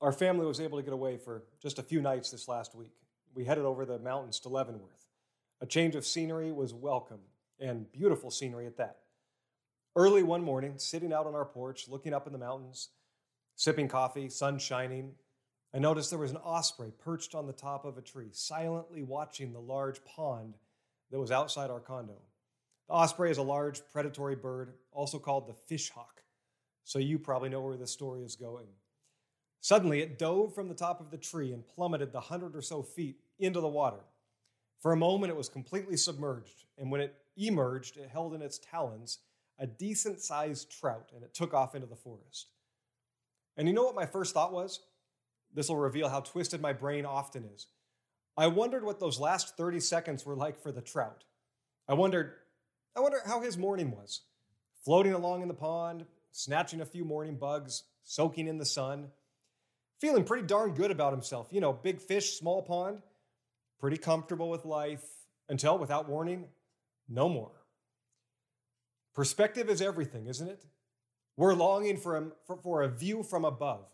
Our family was able to get away for just a few nights this last week. We headed over the mountains to Leavenworth. A change of scenery was welcome, and beautiful scenery at that. Early one morning, sitting out on our porch, looking up in the mountains, sipping coffee, sun shining, I noticed there was an osprey perched on the top of a tree, silently watching the large pond that was outside our condo. The osprey is a large predatory bird, also called the fish hawk, so you probably know where this story is going. Suddenly, it dove from the top of the tree and plummeted the hundred or so feet into the water. For a moment, it was completely submerged, and when it emerged, it held in its talons a decent sized trout and it took off into the forest. And you know what my first thought was? This will reveal how twisted my brain often is. I wondered what those last 30 seconds were like for the trout. I wondered, I wonder how his morning was. Floating along in the pond, snatching a few morning bugs, soaking in the sun, feeling pretty darn good about himself. You know, big fish, small pond, pretty comfortable with life until, without warning, no more. Perspective is everything, isn't it? We're longing for a, for, for a view from above,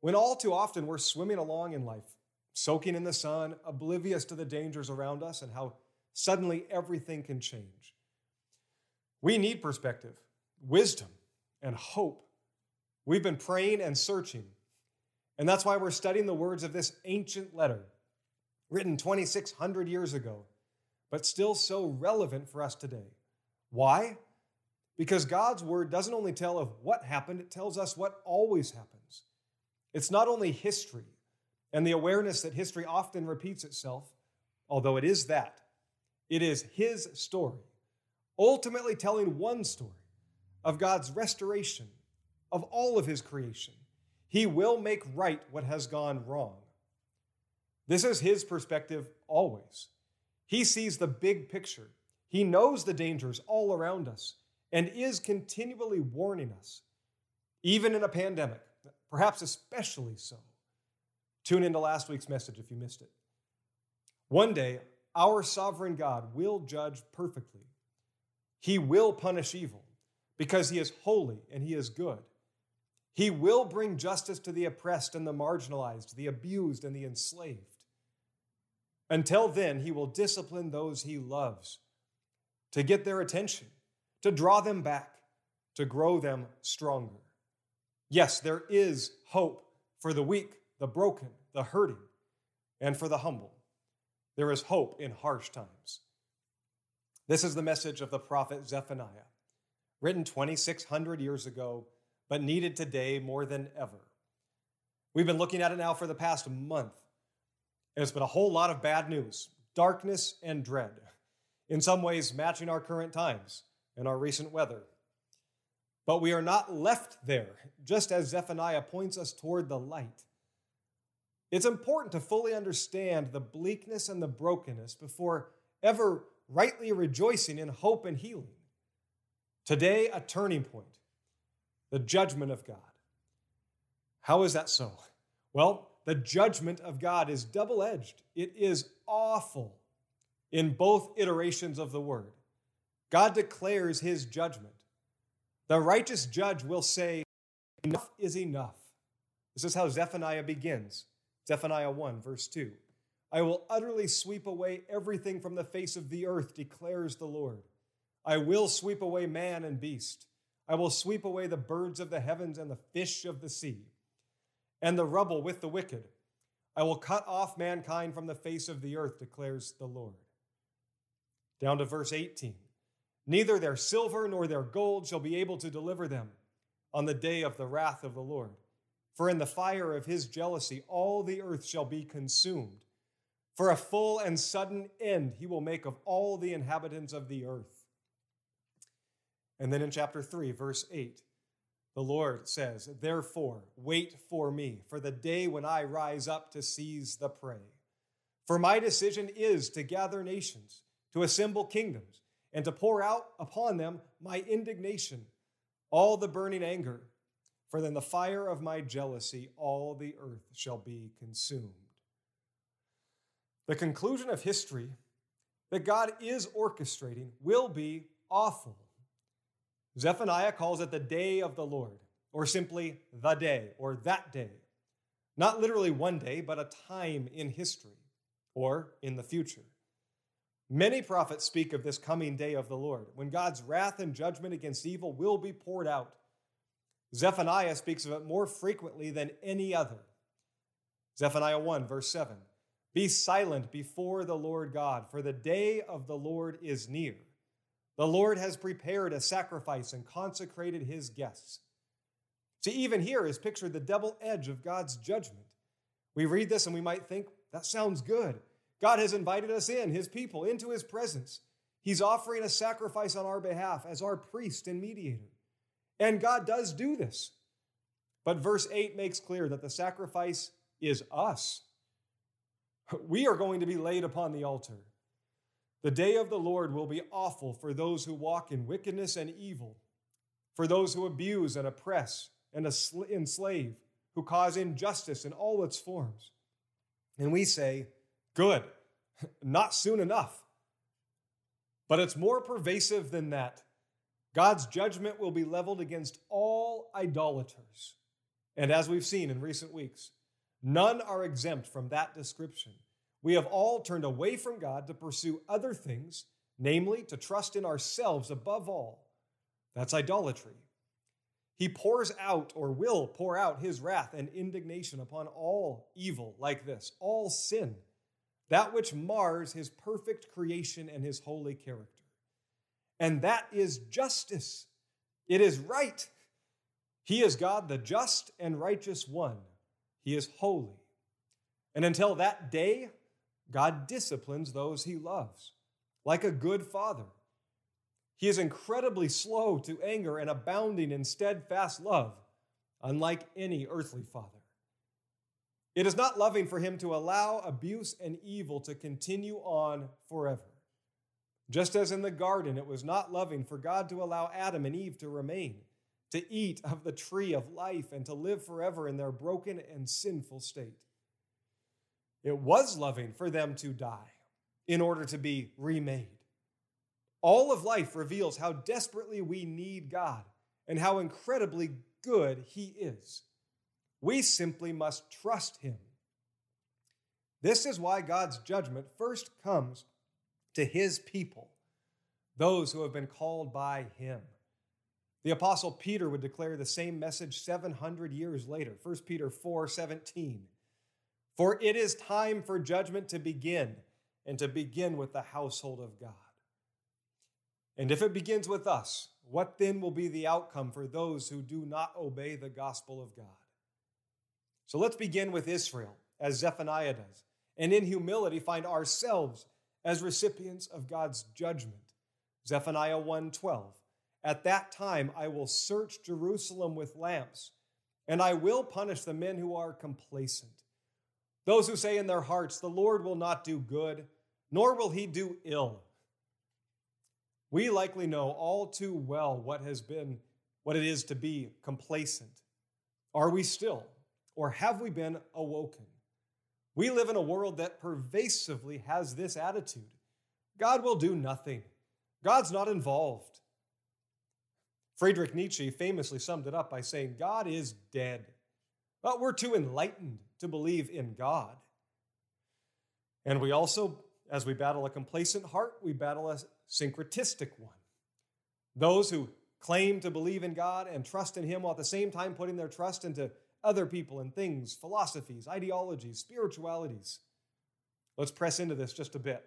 when all too often we're swimming along in life, soaking in the sun, oblivious to the dangers around us and how suddenly everything can change. We need perspective, wisdom, and hope. We've been praying and searching, and that's why we're studying the words of this ancient letter, written 2,600 years ago, but still so relevant for us today. Why? Because God's word doesn't only tell of what happened, it tells us what always happens. It's not only history and the awareness that history often repeats itself, although it is that, it is His story, ultimately telling one story of God's restoration of all of His creation. He will make right what has gone wrong. This is His perspective always. He sees the big picture, He knows the dangers all around us and is continually warning us, even in a pandemic, perhaps especially so. Tune into last week's message if you missed it. One day, our sovereign God will judge perfectly. He will punish evil because he is holy and he is good. He will bring justice to the oppressed and the marginalized, the abused and the enslaved. Until then, he will discipline those he loves to get their attention to draw them back, to grow them stronger. Yes, there is hope for the weak, the broken, the hurting, and for the humble. There is hope in harsh times. This is the message of the prophet Zephaniah, written 2,600 years ago, but needed today more than ever. We've been looking at it now for the past month, and it's been a whole lot of bad news, darkness, and dread, in some ways matching our current times and our recent weather. But we are not left there, just as Zephaniah points us toward the light. It's important to fully understand the bleakness and the brokenness before ever rightly rejoicing in hope and healing. Today, a turning point the judgment of God. How is that so? Well, the judgment of God is double edged, it is awful in both iterations of the word. God declares his judgment. The righteous judge will say, Enough is enough. This is how Zephaniah begins Zephaniah 1, verse 2. I will utterly sweep away everything from the face of the earth, declares the Lord. I will sweep away man and beast. I will sweep away the birds of the heavens and the fish of the sea, and the rubble with the wicked. I will cut off mankind from the face of the earth, declares the Lord. Down to verse 18. Neither their silver nor their gold shall be able to deliver them on the day of the wrath of the Lord. For in the fire of his jealousy, all the earth shall be consumed. For a full and sudden end he will make of all the inhabitants of the earth. And then in chapter 3, verse 8, the Lord says, Therefore, wait for me, for the day when I rise up to seize the prey. For my decision is to gather nations, to assemble kingdoms and to pour out upon them my indignation, all the burning anger. For then the fire of my jealousy, all the earth shall be consumed. The conclusion of history that God is orchestrating will be awful. Zephaniah calls it the day of the Lord, or simply the day, or that day. Not literally one day, but a time in history or in the future. Many prophets speak of this coming day of the Lord, when God's wrath and judgment against evil will be poured out. Zephaniah speaks of it more frequently than any other. Zephaniah 1, verse 7 Be silent before the Lord God, for the day of the Lord is near. The Lord has prepared a sacrifice and consecrated his guests. See, even here is pictured the double edge of God's judgment. We read this and we might think, that sounds good. God has invited us in, his people, into his presence. He's offering a sacrifice on our behalf as our priest and mediator. And God does do this. But verse 8 makes clear that the sacrifice is us. We are going to be laid upon the altar. The day of the Lord will be awful for those who walk in wickedness and evil, for those who abuse and oppress and enslave, who cause injustice in all its forms. And we say, Good, not soon enough. But it's more pervasive than that. God's judgment will be leveled against all idolaters. And as we've seen in recent weeks, none are exempt from that description. We have all turned away from God to pursue other things, namely to trust in ourselves above all. That's idolatry. He pours out or will pour out his wrath and indignation upon all evil like this, all sin that which mars his perfect creation and his holy character. And that is justice. It is right. He is God, the just and righteous one. He is holy. And until that day, God disciplines those he loves, like a good father. He is incredibly slow to anger and abounding in steadfast love, unlike any earthly father. It is not loving for him to allow abuse and evil to continue on forever. Just as in the garden, it was not loving for God to allow Adam and Eve to remain, to eat of the tree of life, and to live forever in their broken and sinful state. It was loving for them to die in order to be remade. All of life reveals how desperately we need God and how incredibly good He is. We simply must trust him. This is why God's judgment first comes to his people, those who have been called by him. The apostle Peter would declare the same message 700 years later, 1 Peter 4:17. For it is time for judgment to begin, and to begin with the household of God. And if it begins with us, what then will be the outcome for those who do not obey the gospel of God? So let's begin with Israel, as Zephaniah does, and in humility find ourselves as recipients of God's judgment. Zephaniah 1:12. At that time I will search Jerusalem with lamps, and I will punish the men who are complacent. Those who say in their hearts, The Lord will not do good, nor will he do ill. We likely know all too well what has been what it is to be complacent. Are we still? or have we been awoken? We live in a world that pervasively has this attitude God will do nothing, God's not involved. Friedrich Nietzsche famously summed it up by saying, God is dead. But we're too enlightened to believe in God. And we also, as we battle a complacent heart, we battle a syncretistic one. Those who claim to believe in God and trust in Him while at the same time putting their trust into other people and things, philosophies, ideologies, spiritualities. Let's press into this just a bit.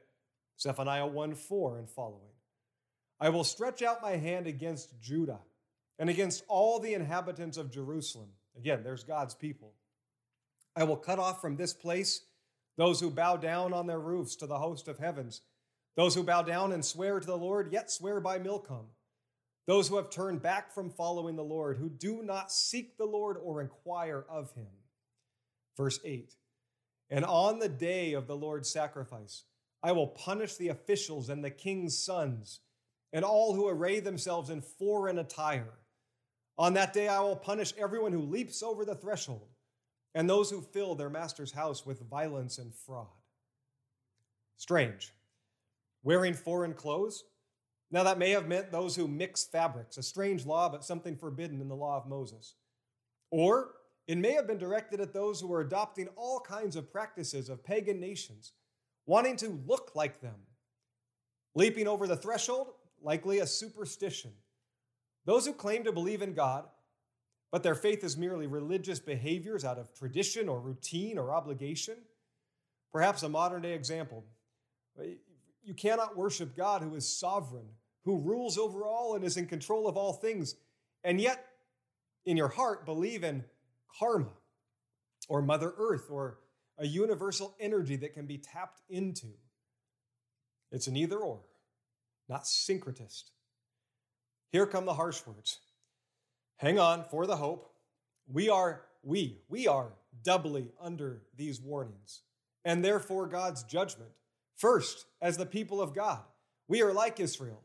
Zephaniah 1 4 and following. I will stretch out my hand against Judah and against all the inhabitants of Jerusalem. Again, there's God's people. I will cut off from this place those who bow down on their roofs to the host of heavens, those who bow down and swear to the Lord, yet swear by Milcom those who have turned back from following the Lord, who do not seek the Lord or inquire of him. Verse 8 And on the day of the Lord's sacrifice, I will punish the officials and the king's sons, and all who array themselves in foreign attire. On that day, I will punish everyone who leaps over the threshold, and those who fill their master's house with violence and fraud. Strange. Wearing foreign clothes? Now, that may have meant those who mix fabrics, a strange law, but something forbidden in the law of Moses. Or it may have been directed at those who were adopting all kinds of practices of pagan nations, wanting to look like them. Leaping over the threshold, likely a superstition. Those who claim to believe in God, but their faith is merely religious behaviors out of tradition or routine or obligation. Perhaps a modern day example. You cannot worship God who is sovereign, who rules over all and is in control of all things, and yet in your heart believe in karma or Mother Earth or a universal energy that can be tapped into. It's an either or, not syncretist. Here come the harsh words. Hang on for the hope. We are, we, we are doubly under these warnings, and therefore God's judgment. First, as the people of God, we are like Israel,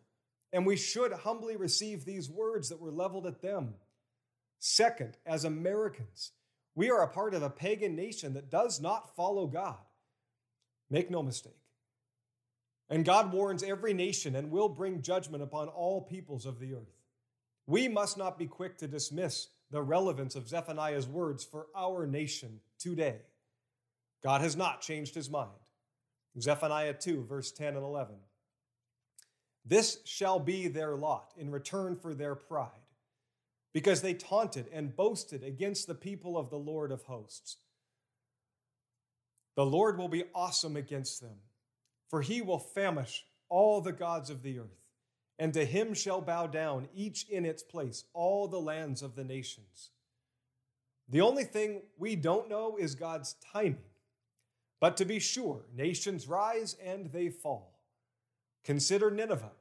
and we should humbly receive these words that were leveled at them. Second, as Americans, we are a part of a pagan nation that does not follow God. Make no mistake. And God warns every nation and will bring judgment upon all peoples of the earth. We must not be quick to dismiss the relevance of Zephaniah's words for our nation today. God has not changed his mind. Zephaniah 2, verse 10 and 11. This shall be their lot in return for their pride, because they taunted and boasted against the people of the Lord of hosts. The Lord will be awesome against them for he will famish all the gods of the earth, and to him shall bow down, each in its place, all the lands of the nations. The only thing we don't know is God's timing. But to be sure, nations rise and they fall. Consider Nineveh.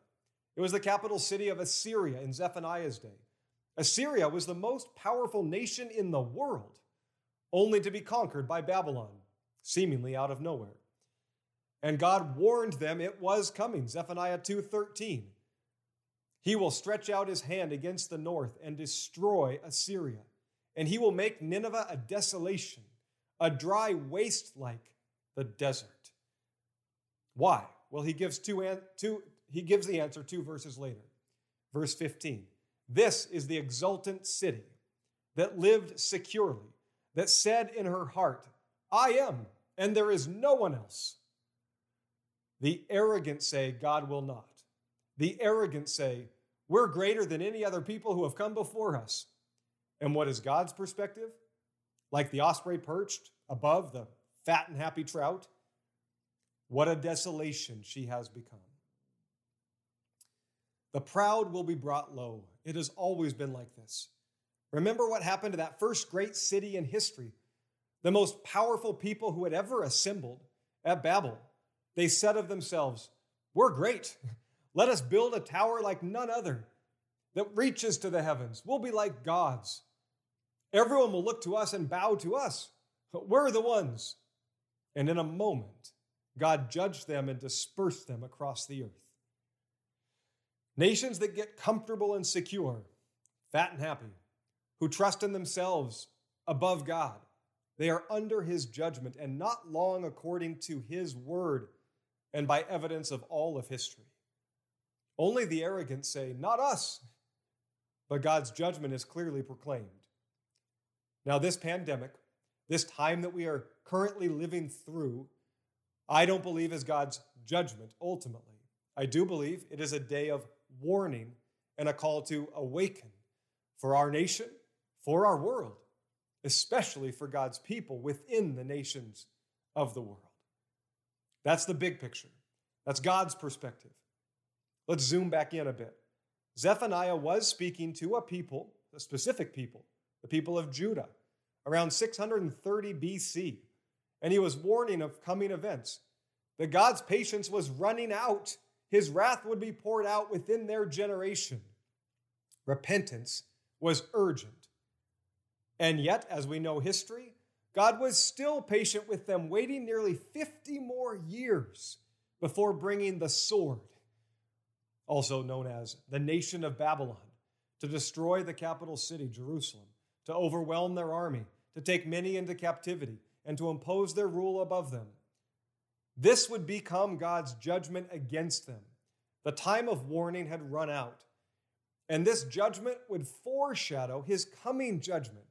It was the capital city of Assyria in Zephaniah's day. Assyria was the most powerful nation in the world, only to be conquered by Babylon, seemingly out of nowhere. And God warned them it was coming. Zephaniah 2:13. He will stretch out his hand against the north and destroy Assyria, and he will make Nineveh a desolation, a dry waste like the desert. Why? Well, he gives two, two he gives the answer two verses later. Verse 15. This is the exultant city that lived securely, that said in her heart, I am, and there is no one else. The arrogant say, God will not. The arrogant say, we're greater than any other people who have come before us. And what is God's perspective? Like the osprey perched above the fat and happy trout? What a desolation she has become. The proud will be brought low. It has always been like this. Remember what happened to that first great city in history, the most powerful people who had ever assembled at Babel. They said of themselves, We're great. Let us build a tower like none other that reaches to the heavens. We'll be like gods. Everyone will look to us and bow to us. We're the ones. And in a moment, God judged them and dispersed them across the earth. Nations that get comfortable and secure, fat and happy, who trust in themselves above God, they are under his judgment and not long according to his word and by evidence of all of history. Only the arrogant say, Not us, but God's judgment is clearly proclaimed. Now, this pandemic, this time that we are currently living through, I don't believe is God's judgment ultimately. I do believe it is a day of warning and a call to awaken for our nation, for our world, especially for God's people within the nations of the world. That's the big picture. That's God's perspective. Let's zoom back in a bit. Zephaniah was speaking to a people, a specific people, the people of Judah, around 630 BC. And he was warning of coming events. That God's patience was running out, his wrath would be poured out within their generation. Repentance was urgent. And yet, as we know history, God was still patient with them, waiting nearly 50 more years before bringing the sword, also known as the nation of Babylon, to destroy the capital city, Jerusalem, to overwhelm their army, to take many into captivity, and to impose their rule above them. This would become God's judgment against them. The time of warning had run out, and this judgment would foreshadow his coming judgment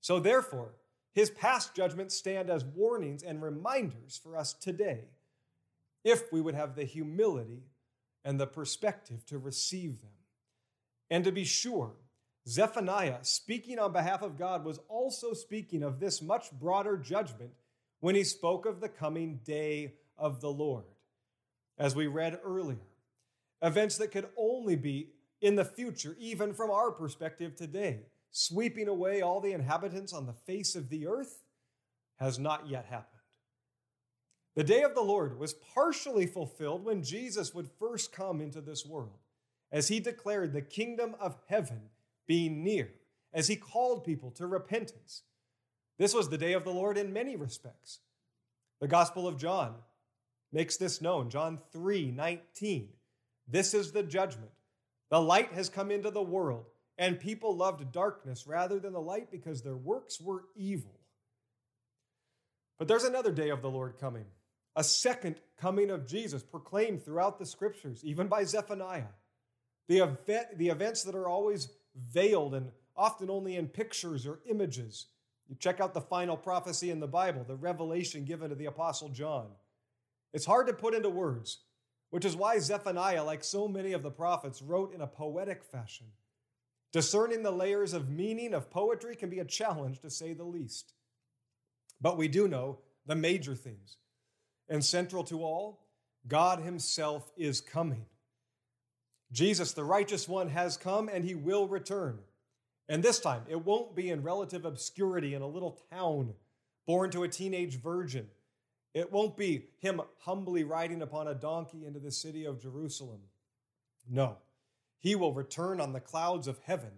So, therefore, his past judgments stand as warnings and reminders for us today, if we would have the humility and the perspective to receive them. And to be sure, Zephaniah, speaking on behalf of God, was also speaking of this much broader judgment when he spoke of the coming day of the Lord. As we read earlier, events that could only be in the future, even from our perspective today, sweeping away all the inhabitants on the face of the earth, has not yet happened. The day of the Lord was partially fulfilled when Jesus would first come into this world, as he declared the kingdom of heaven being near, as he called people to repentance. This was the day of the Lord in many respects. The Gospel of John makes this known. John 3 19. This is the judgment. The light has come into the world, and people loved darkness rather than the light because their works were evil. But there's another day of the Lord coming, a second coming of Jesus proclaimed throughout the scriptures, even by Zephaniah. The, event, the events that are always veiled and often only in pictures or images. You check out the final prophecy in the Bible, the revelation given to the Apostle John. It's hard to put into words, which is why Zephaniah, like so many of the prophets, wrote in a poetic fashion. Discerning the layers of meaning of poetry can be a challenge, to say the least. But we do know the major themes. And central to all, God Himself is coming. Jesus, the righteous one, has come and He will return. And this time, it won't be in relative obscurity in a little town, born to a teenage virgin it won't be him humbly riding upon a donkey into the city of Jerusalem. No, he will return on the clouds of heaven,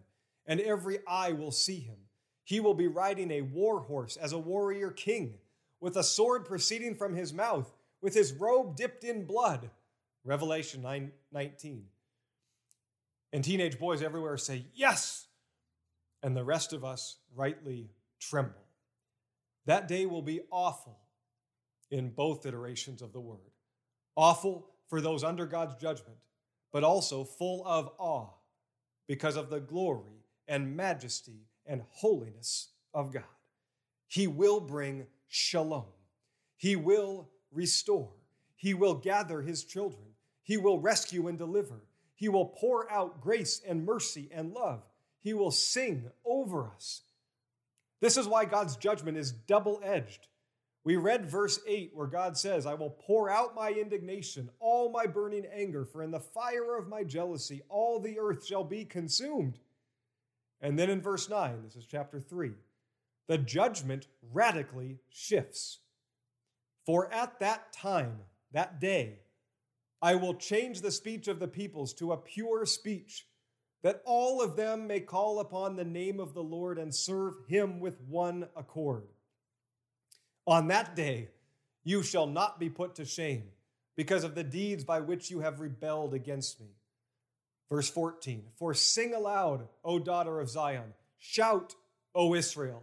and every eye will see him. He will be riding a war horse as a warrior king, with a sword proceeding from his mouth, with his robe dipped in blood. Revelation 9, 19. And teenage boys everywhere say, Yes! And the rest of us rightly tremble. That day will be awful in both iterations of the word. Awful for those under God's judgment, but also full of awe because of the glory and majesty and holiness of God. He will bring shalom. He will restore. He will gather his children. He will rescue and deliver. He will pour out grace and mercy and love. He will sing over us. This is why God's judgment is double edged. We read verse 8 where God says, I will pour out my indignation, all my burning anger, for in the fire of my jealousy all the earth shall be consumed. And then in verse 9, this is chapter 3, the judgment radically shifts. For at that time, that day, I will change the speech of the peoples to a pure speech, that all of them may call upon the name of the Lord and serve him with one accord. On that day, you shall not be put to shame because of the deeds by which you have rebelled against me. Verse 14 For sing aloud, O daughter of Zion, shout, O Israel,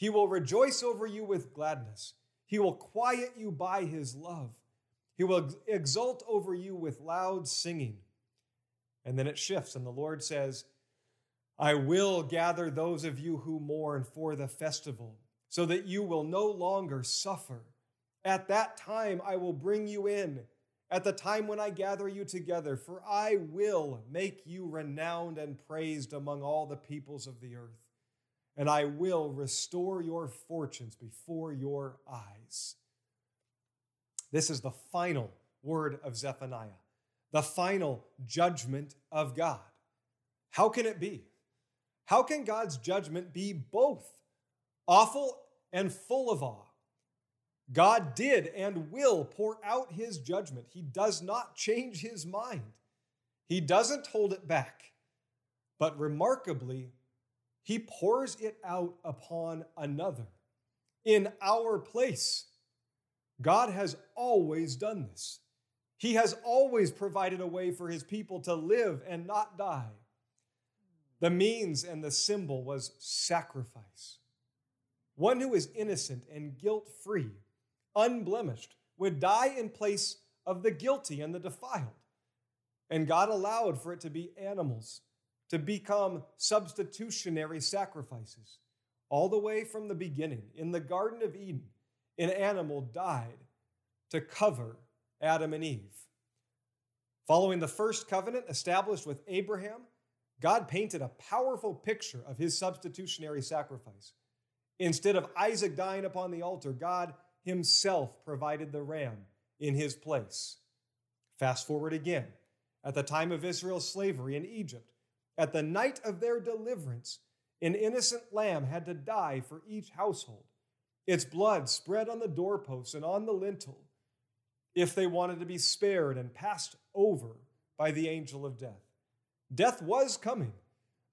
He will rejoice over you with gladness. He will quiet you by his love. He will exult over you with loud singing. And then it shifts, and the Lord says, I will gather those of you who mourn for the festival, so that you will no longer suffer. At that time I will bring you in, at the time when I gather you together, for I will make you renowned and praised among all the peoples of the earth, and I will restore your fortunes before your eyes. This is the final word of Zephaniah, the final judgment of God. How can it be? How can God's judgment be both awful and full of awe? God did and will pour out his judgment. He does not change his mind, he doesn't hold it back. But remarkably, he pours it out upon another, in our place. God has always done this. He has always provided a way for his people to live and not die. The means and the symbol was sacrifice. One who is innocent and guilt free, unblemished, would die in place of the guilty and the defiled. And God allowed for it to be animals, to become substitutionary sacrifices. All the way from the beginning, in the Garden of Eden, an animal died to cover Adam and Eve. Following the first covenant established with Abraham, God painted a powerful picture of his substitutionary sacrifice. Instead of Isaac dying upon the altar, God himself provided the ram in his place. Fast forward again. At the time of Israel's slavery in Egypt, at the night of their deliverance, an innocent lamb had to die for each household. Its blood spread on the doorposts and on the lintel if they wanted to be spared and passed over by the angel of death. Death was coming,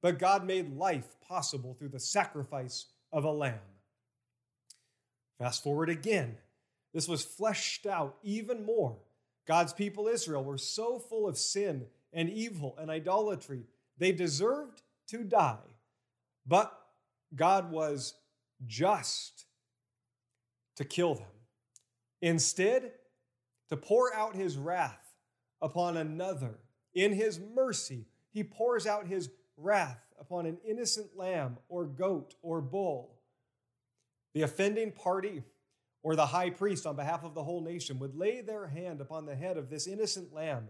but God made life possible through the sacrifice of a lamb. Fast forward again. This was fleshed out even more. God's people, Israel, were so full of sin and evil and idolatry, they deserved to die. But God was just to kill them. Instead, to pour out his wrath upon another in his mercy he pours out his wrath upon an innocent lamb or goat or bull. The offending party or the high priest on behalf of the whole nation would lay their hand upon the head of this innocent lamb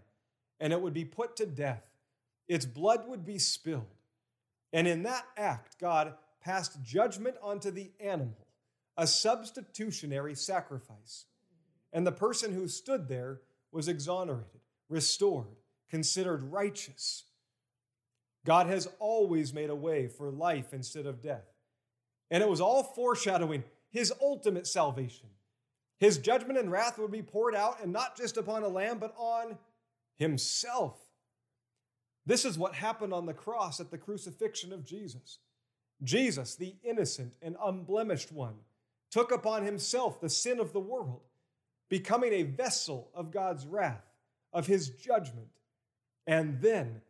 and it would be put to death. Its blood would be spilled. And in that act, God passed judgment onto the animal, a substitutionary sacrifice. And the person who stood there was exonerated, restored, considered righteous. God has always made a way for life instead of death. And it was all foreshadowing his ultimate salvation. His judgment and wrath would be poured out, and not just upon a lamb, but on himself. This is what happened on the cross at the crucifixion of Jesus. Jesus, the innocent and unblemished one, took upon himself the sin of the world, becoming a vessel of God's wrath, of his judgment, and then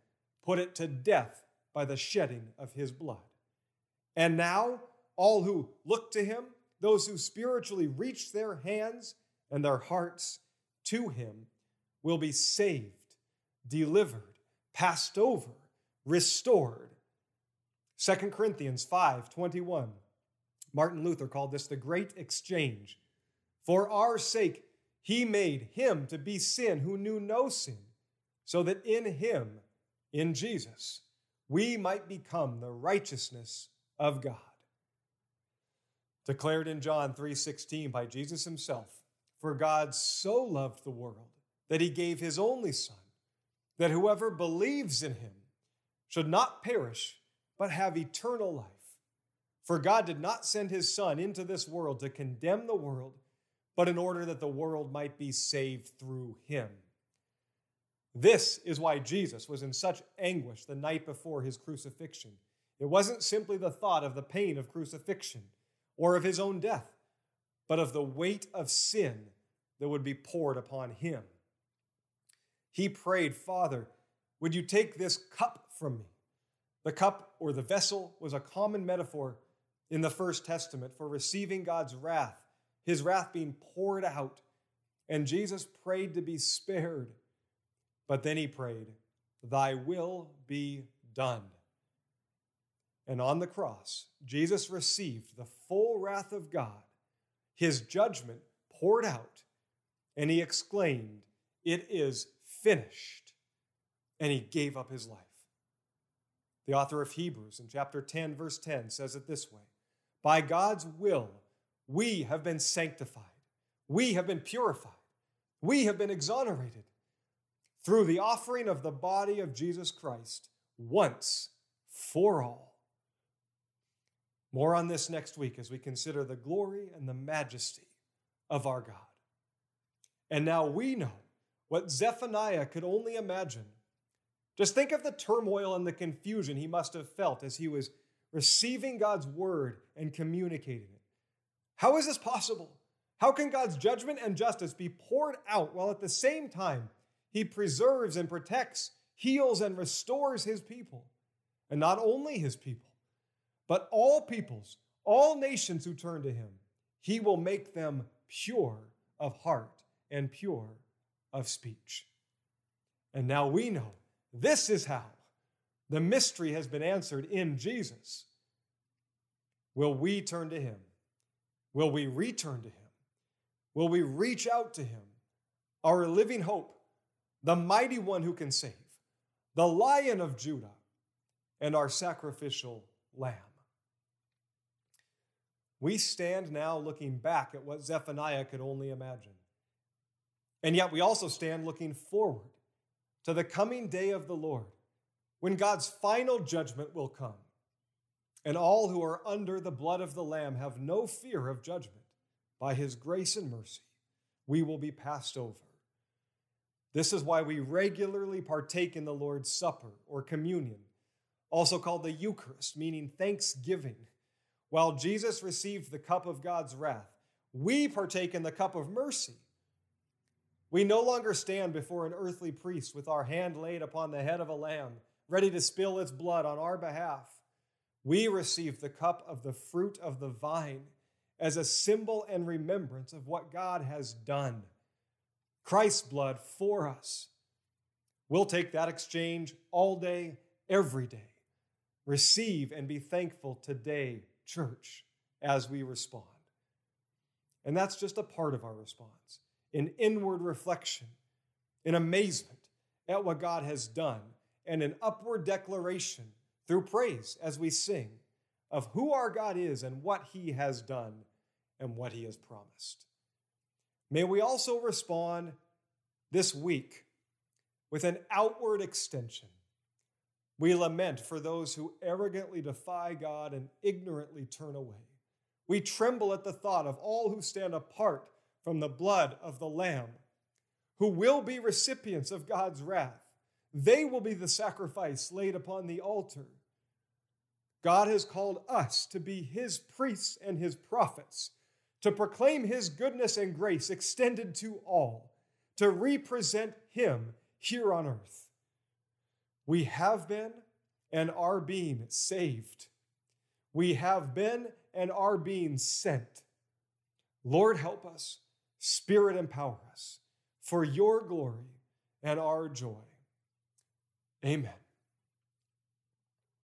put it to death by the shedding of his blood. And now, all who look to him, those who spiritually reach their hands and their hearts to him, will be saved, delivered, passed over, restored. 2 Corinthians 5 21. Martin Luther called this the great exchange. For our sake, he made him to be sin who knew no sin, so that in him in Jesus, we might become the righteousness of God. Declared in John 3:16 by Jesus himself, for God so loved the world that he gave his only son, that whoever believes in him should not perish but have eternal life. For God did not send his son into this world to condemn the world, but in order that the world might be saved through him. This is why Jesus was in such anguish the night before his crucifixion. It wasn't simply the thought of the pain of crucifixion or of his own death, but of the weight of sin that would be poured upon him. He prayed, Father, would you take this cup from me? The cup or the vessel was a common metaphor in the First Testament for receiving God's wrath, his wrath being poured out. And Jesus prayed to be spared but then he prayed, Thy will be done. And on the cross, Jesus received the full wrath of God, his judgment poured out, and he exclaimed, It is finished. And he gave up his life. The author of Hebrews in chapter 10, verse 10 says it this way By God's will, we have been sanctified, we have been purified, we have been exonerated through the offering of the body of Jesus Christ once for all. More on this next week as we consider the glory and the majesty of our God. And now we know what Zephaniah could only imagine. Just think of the turmoil and the confusion he must have felt as he was receiving God's word and communicating it. How is this possible? How can God's judgment and justice be poured out while at the same time he preserves and protects, heals and restores his people? And not only his people, but all peoples, all nations who turn to him. He will make them pure of heart and pure of speech. And now we know this is how the mystery has been answered in Jesus. Will we turn to him? Will we return to him? Will we reach out to him, our living hope, the mighty one who can save, the lion of Judah, and our sacrificial lamb? We stand now looking back at what Zephaniah could only imagine. And yet we also stand looking forward to the coming day of the Lord when God's final judgment will come. And all who are under the blood of the Lamb have no fear of judgment. By his grace and mercy, we will be passed over. This is why we regularly partake in the Lord's Supper or communion, also called the Eucharist, meaning thanksgiving. While Jesus received the cup of God's wrath, we partake in the cup of mercy. We no longer stand before an earthly priest with our hand laid upon the head of a lamb, ready to spill its blood on our behalf. We receive the cup of the fruit of the vine as a symbol and remembrance of what God has done. Christ's blood for us. We'll take that exchange all day, every day. Receive and be thankful today, church, as we respond. And that's just a part of our response in inward reflection, in amazement at what God has done, and an upward declaration through praise as we sing of who our God is and what he has done and what he has promised. May we also respond this week with an outward extension. We lament for those who arrogantly defy God and ignorantly turn away. We tremble at the thought of all who stand apart from the blood of the Lamb, who will be recipients of God's wrath. They will be the sacrifice laid upon the altar. God has called us to be his priests and his prophets, to proclaim his goodness and grace extended to all, to represent him here on earth. We have been and are being saved. We have been and are being sent. Lord, help us. Spirit, empower us for your glory and our joy. Amen.